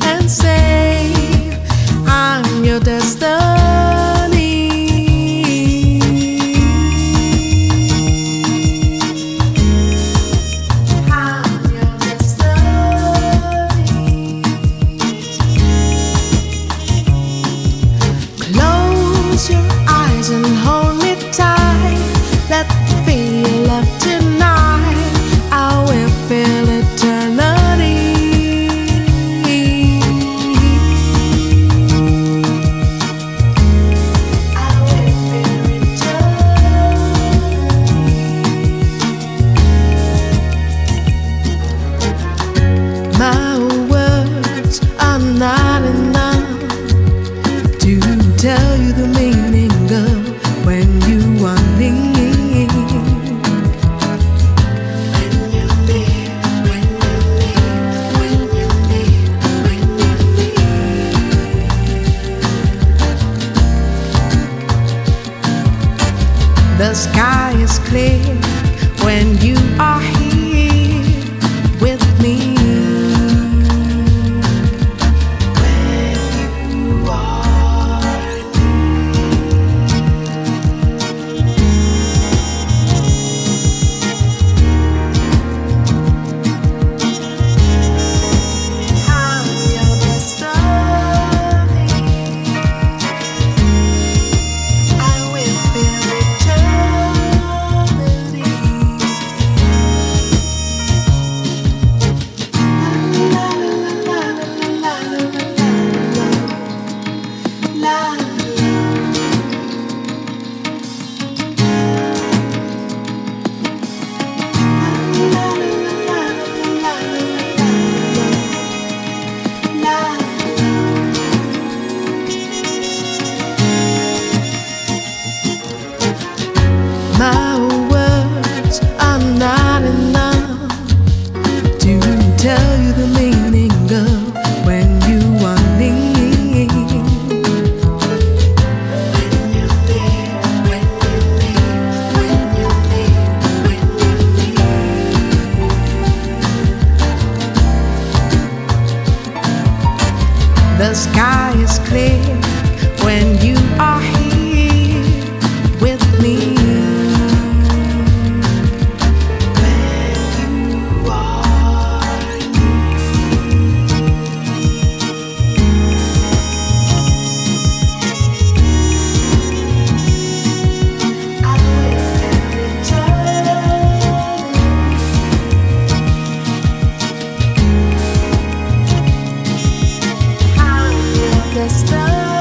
and say, I'm your destiny. My words are not enough to tell you the meaning of when you are near. When you're when you're when you're when you're. The sky is clear when you are here with me. The sky is clear when you are here estás?